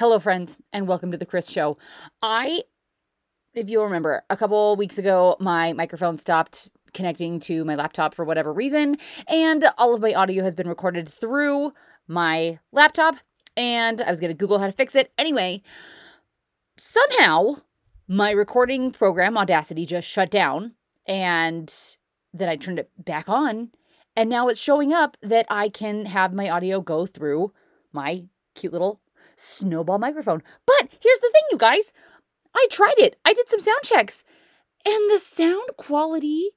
Hello, friends, and welcome to the Chris Show. I, if you'll remember, a couple weeks ago, my microphone stopped connecting to my laptop for whatever reason, and all of my audio has been recorded through my laptop. And I was going to Google how to fix it. Anyway, somehow my recording program, Audacity, just shut down, and then I turned it back on, and now it's showing up that I can have my audio go through my cute little snowball microphone. But here's the thing, you guys I tried it, I did some sound checks, and the sound quality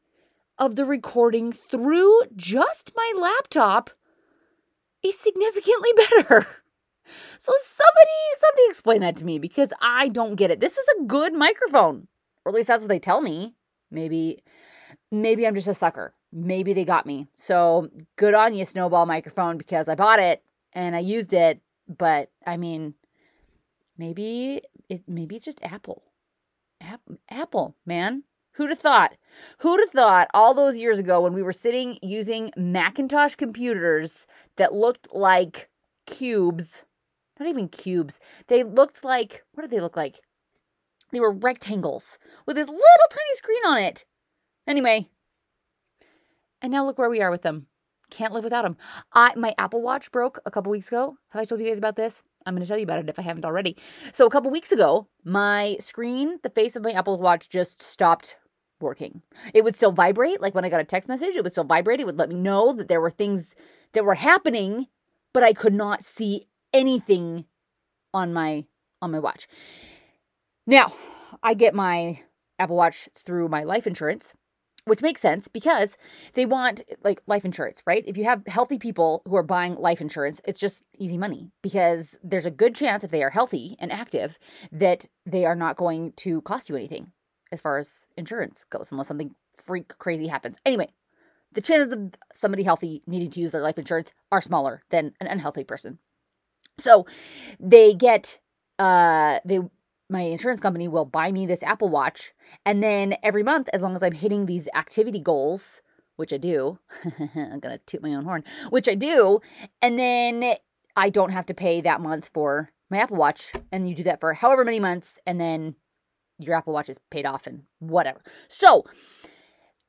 of the recording through just my laptop is significantly better. So somebody somebody explain that to me because I don't get it. This is a good microphone. Or at least that's what they tell me. Maybe maybe I'm just a sucker. Maybe they got me. So good on you, Snowball microphone, because I bought it and I used it. But I mean, maybe it maybe it's just Apple. App, Apple, man. Who'd have thought? Who'd have thought all those years ago when we were sitting using Macintosh computers that looked like cubes? Not even cubes. They looked like, what did they look like? They were rectangles with this little tiny screen on it. Anyway, and now look where we are with them. Can't live without them. I my Apple Watch broke a couple weeks ago. Have I told you guys about this? I'm going to tell you about it if I haven't already. So a couple weeks ago, my screen, the face of my Apple Watch just stopped working. It would still vibrate. Like when I got a text message, it would still vibrate. It would let me know that there were things that were happening, but I could not see anything on my on my watch. Now, I get my Apple Watch through my life insurance, which makes sense because they want like life insurance, right? If you have healthy people who are buying life insurance, it's just easy money because there's a good chance if they are healthy and active that they are not going to cost you anything as far as insurance goes, unless something freak crazy happens. Anyway, the chances of somebody healthy needing to use their life insurance are smaller than an unhealthy person. So they get uh they my insurance company will buy me this Apple Watch and then every month as long as I'm hitting these activity goals, which I do, I'm going to toot my own horn, which I do, and then I don't have to pay that month for my Apple Watch and you do that for however many months and then your Apple Watch is paid off and whatever. So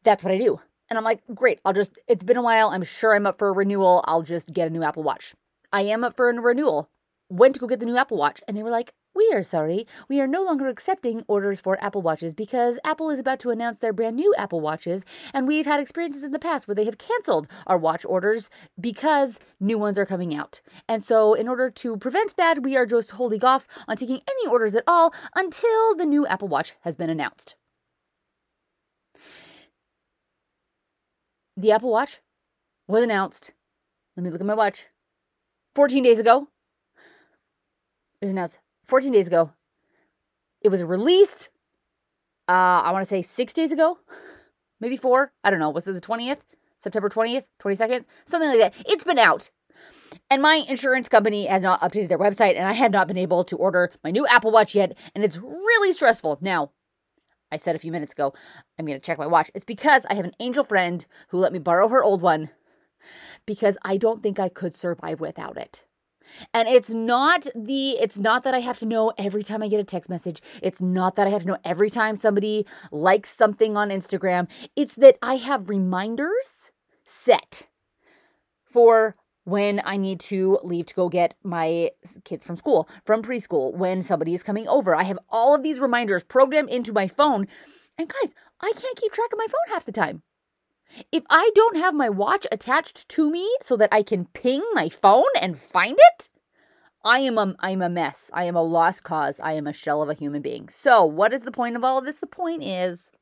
that's what I do. And I'm like, great, I'll just, it's been a while. I'm sure I'm up for a renewal. I'll just get a new Apple Watch. I am up for a renewal. Went to go get the new Apple Watch and they were like, we are sorry. We are no longer accepting orders for Apple Watches because Apple is about to announce their brand new Apple Watches, and we've had experiences in the past where they have canceled our watch orders because new ones are coming out. And so, in order to prevent that, we are just holding off on taking any orders at all until the new Apple Watch has been announced. The Apple Watch was announced. Let me look at my watch. 14 days ago. Was announced 14 days ago. It was released, uh, I want to say six days ago, maybe four. I don't know. Was it the 20th? September 20th, 22nd? Something like that. It's been out. And my insurance company has not updated their website, and I have not been able to order my new Apple Watch yet, and it's really stressful. Now, I said a few minutes ago, I'm going to check my watch. It's because I have an angel friend who let me borrow her old one because I don't think I could survive without it. And it's not the it's not that I have to know every time I get a text message. It's not that I have to know every time somebody likes something on Instagram. It's that I have reminders set for when I need to leave to go get my kids from school, from preschool, when somebody is coming over. I have all of these reminders programmed into my phone. And guys, I can't keep track of my phone half the time. If I don't have my watch attached to me so that I can ping my phone and find it, I am a I'm a mess. I am a lost cause. I am a shell of a human being. So, what is the point of all of this? The point is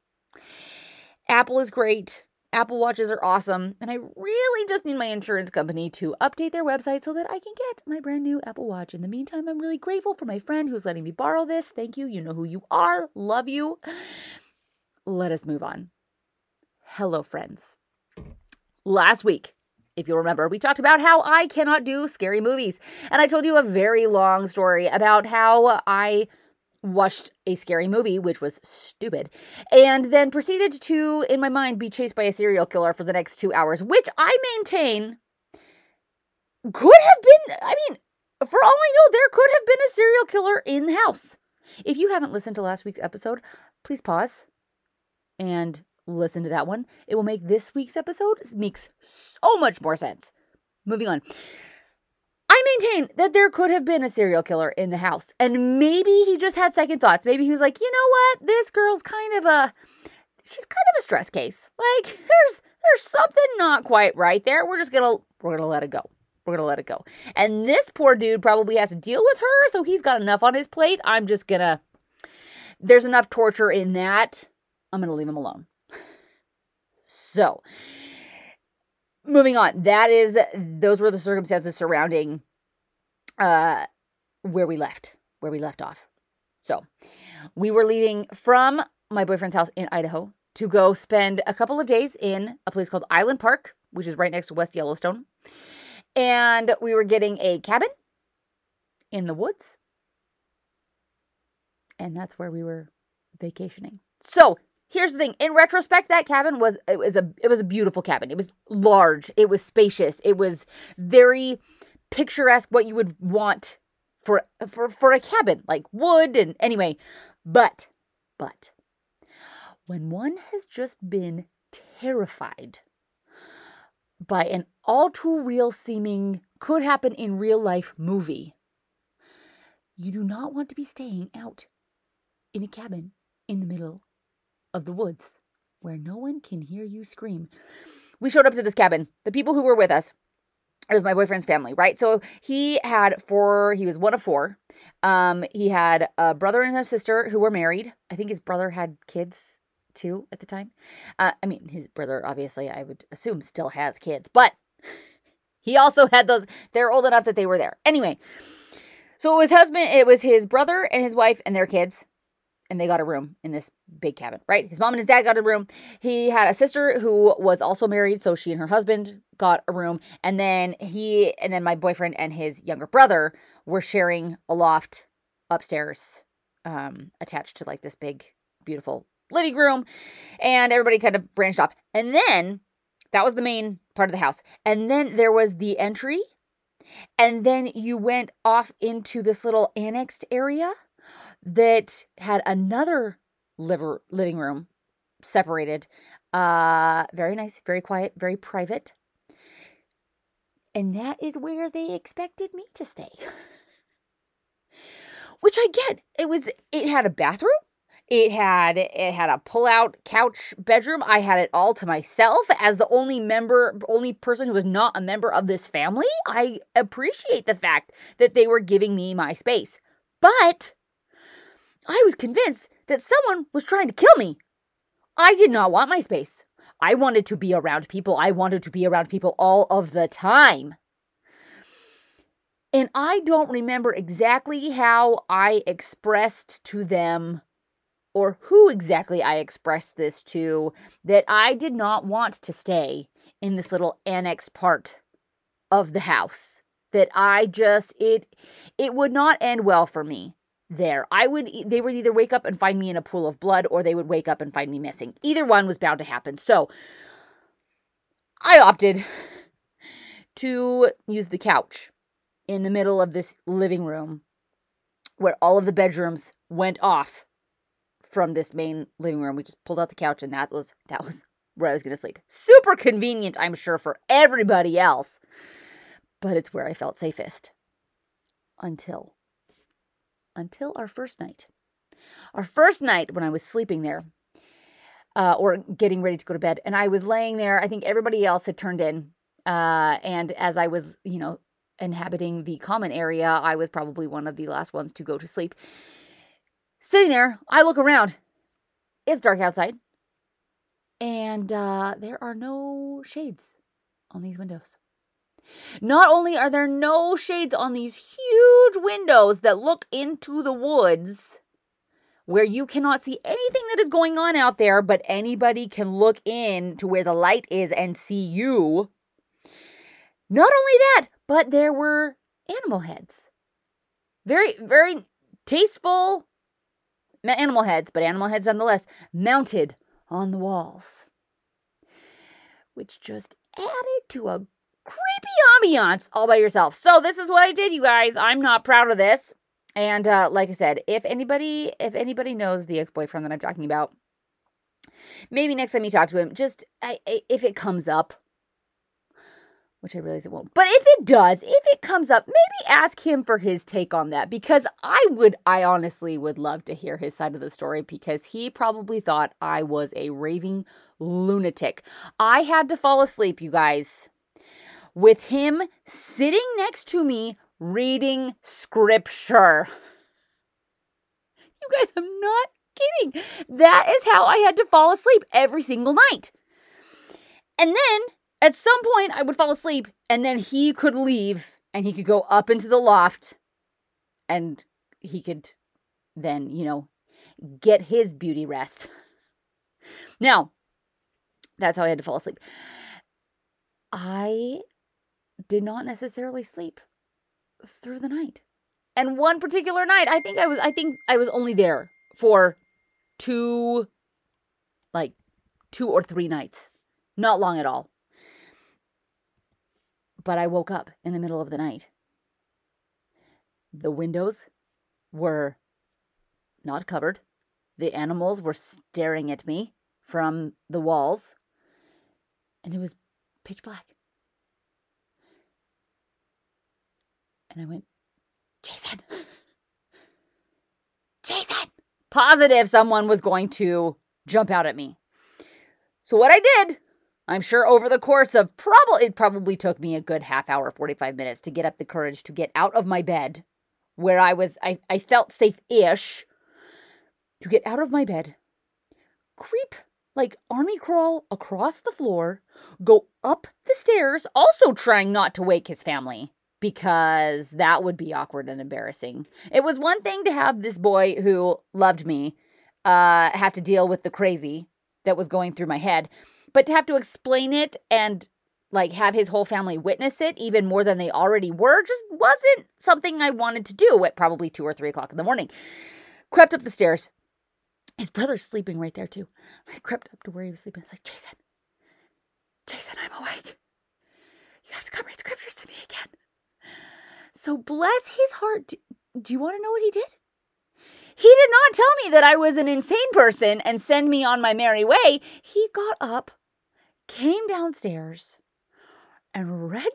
Apple is great. Apple Watches are awesome, and I really just need my insurance company to update their website so that I can get my brand new Apple Watch. In the meantime, I'm really grateful for my friend who's letting me borrow this. Thank you. You know who you are. Love you. Let us move on. Hello, friends. Last week, if you'll remember, we talked about how I cannot do scary movies. And I told you a very long story about how I watched a scary movie, which was stupid, and then proceeded to, in my mind, be chased by a serial killer for the next two hours, which I maintain could have been, I mean, for all I know, there could have been a serial killer in the house. If you haven't listened to last week's episode, please pause and listen to that one. It will make this week's episode makes so much more sense. Moving on. I maintain that there could have been a serial killer in the house. And maybe he just had second thoughts. Maybe he was like, you know what? This girl's kind of a she's kind of a stress case. Like there's there's something not quite right there. We're just gonna we're gonna let it go. We're gonna let it go. And this poor dude probably has to deal with her, so he's got enough on his plate. I'm just gonna there's enough torture in that. I'm gonna leave him alone. So moving on. That is those were the circumstances surrounding uh where we left, where we left off. So we were leaving from my boyfriend's house in Idaho to go spend a couple of days in a place called Island Park, which is right next to West Yellowstone. And we were getting a cabin in the woods. And that's where we were vacationing. So here's the thing. In retrospect, that cabin was it was a it was a beautiful cabin. It was large. It was spacious. It was very picturesque what you would want for for for a cabin, like wood and anyway. But but when one has just been terrified by an all too real seeming, could happen in real life movie, you do not want to be staying out in a cabin in the middle of the woods where no one can hear you scream. We showed up to this cabin. The people who were with us, it was my boyfriend's family, right? So he had four, he was one of four. Um, he had a brother and a sister who were married. I think his brother had kids too at the time. Uh, I mean, his brother, obviously, I would assume still has kids, but he also had those. They're old enough that they were there. Anyway, so it was husband, it was his brother and his wife and their kids, and they got a room in this big cabin, right? His mom and his dad got a room. He had a sister who was also married, so she and her husband got a room, and then he and then my boyfriend and his younger brother were sharing a loft upstairs, um, attached to like this big, beautiful living room, and everybody kind of branched off. And then that was the main part of the house. And then there was the entry, and then you went off into this little annexed area that had another liver, living room separated. Uh, very nice, very quiet, very private. And that is where they expected me to stay. Which I get. It was it had a bathroom, it had it had a pull-out couch bedroom. I had it all to myself as the only member, only person who was not a member of this family. I appreciate the fact that they were giving me my space. But I was convinced that someone was trying to kill me. I did not want my space. I wanted to be around people. I wanted to be around people all of the time. And I don't remember exactly how I expressed to them or who exactly I expressed this to that I did not want to stay in this little annex part of the house that I just it it would not end well for me there. I would they would either wake up and find me in a pool of blood or they would wake up and find me missing. Either one was bound to happen. So I opted to use the couch in the middle of this living room where all of the bedrooms went off from this main living room. We just pulled out the couch and that was that was where I was going to sleep. Super convenient, I'm sure for everybody else. But it's where I felt safest. Until until our first night. Our first night when I was sleeping there, uh, or getting ready to go to bed, and I was laying there. I think everybody else had turned in, uh, and as I was, you know, inhabiting the common area, I was probably one of the last ones to go to sleep. Sitting there, I look around. It's dark outside. And uh, there are no shades on these windows. Not only are there no shades on these huge windows that look into the woods, where you cannot see anything that is going on out there, but anybody can look in to where the light is and see you. Not only that, but there were animal heads. Very, very tasteful animal heads, but animal heads nonetheless, mounted on the walls, which just added to a creepy ambiance all by yourself. So this is what I did, you guys. I'm not proud of this. And uh, like I said, if anybody if anybody knows the ex-boyfriend that I'm talking about, maybe next time you talk to him, just I, I, if it comes up, which I realize it won't. But if it does, if it comes up, maybe ask him for his take on that because I would, I honestly would love to hear his side of the story because he probably thought I was a raving lunatic. I had to fall asleep, you guys, with him sitting next to me reading scripture. You guys, I'm not kidding. That is how I had to fall asleep every single night. And then at some point, I would fall asleep, and then he could leave and he could go up into the loft and he could then, you know, get his beauty rest. Now, that's how I had to fall asleep. I did not necessarily sleep through the night. And one particular night, I think I was I think I was only there for two like two or three nights. Not long at all. But I woke up in the middle of the night. The windows were not covered. The animals were staring at me from the walls. And it was pitch black. And I went, Jason, Jason, positive someone was going to jump out at me. So what I did, I'm sure over the course of probably, it probably took me a good half hour, 45 minutes to get up the courage to get out of my bed where I was, I, I felt safe ish to get out of my bed, creep like army crawl across the floor, go up the stairs, also trying not to wake his family because that would be awkward and embarrassing. It was one thing to have this boy who loved me uh, have to deal with the crazy that was going through my head, but to have to explain it and like have his whole family witness it even more than they already were just wasn't something I wanted to do at probably two or three o'clock in the morning. Crept up the stairs. His brother's sleeping right there too. I crept up to where he was sleeping. I was like, Jason, Jason, I'm awake. You have to come read scriptures to me again. So bless his heart. Do, do you want to know what he did? He did not tell me that I was an insane person and send me on my merry way. He got up, came downstairs, and read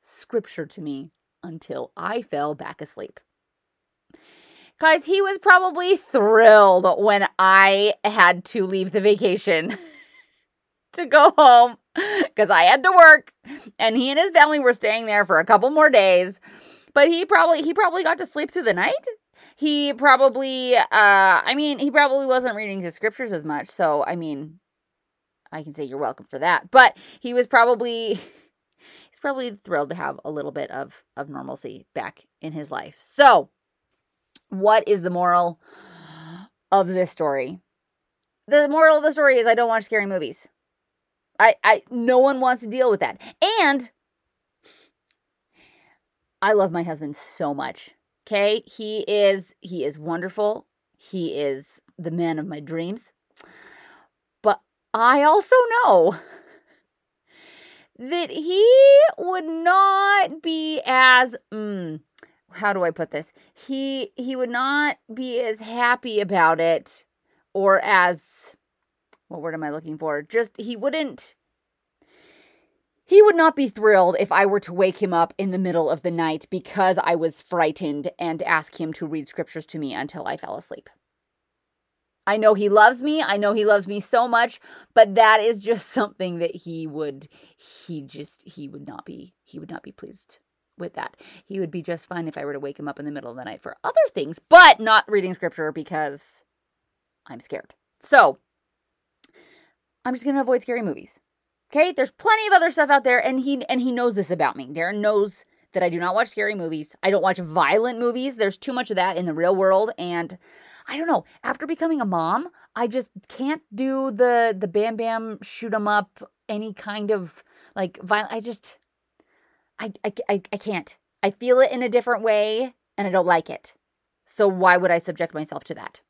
scripture to me until I fell back asleep. Guys, he was probably thrilled when I had to leave the vacation to go home because I had to work and he and his family were staying there for a couple more days. But he probably he probably got to sleep through the night. He probably uh I mean, he probably wasn't reading his scriptures as much. So, I mean, I can say you're welcome for that. But he was probably he's probably thrilled to have a little bit of of normalcy back in his life. So, what is the moral of this story? The moral of the story is I don't watch scary movies. I, I no one wants to deal with that. And I love my husband so much. Okay? He is he is wonderful. He is the man of my dreams. But I also know that he would not be as mm, how do I put this? He he would not be as happy about it or as what word am I looking for? Just he wouldn't he would not be thrilled if I were to wake him up in the middle of the night because I was frightened and ask him to read scriptures to me until I fell asleep. I know he loves me. I know he loves me so much, but that is just something that he would he just he would not be he would not be pleased with that. He would be just fine if I were to wake him up in the middle of the night for other things, but not reading scripture because I'm scared. So, I'm just going to avoid scary movies. Okay? There's plenty of other stuff out there and he and he knows this about me. Darren knows that I do not watch scary movies. I don't watch violent movies. There's too much of that in the real world and I don't know. After becoming a mom, I just can't do the the bam bam shoot 'em up any kind of like violent. I just I, I, I, I can't. I feel it in a different way and I don't like it. So why would I subject myself to that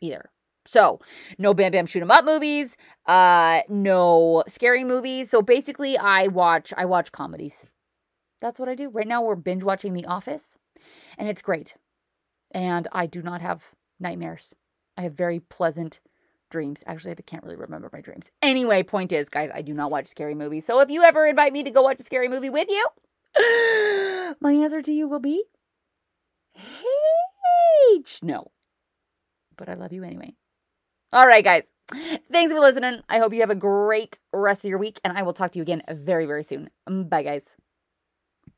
either? So, no Bam Bam Shoot 'em Up movies, uh, no scary movies. So basically, I watch I watch comedies. That's what I do. Right now, we're binge watching The Office, and it's great. And I do not have nightmares. I have very pleasant dreams. Actually, I can't really remember my dreams. Anyway, point is, guys, I do not watch scary movies. So if you ever invite me to go watch a scary movie with you, my answer to you will be H no. But I love you anyway. All right, guys. Thanks for listening. I hope you have a great rest of your week, and I will talk to you again very, very soon. Bye, guys.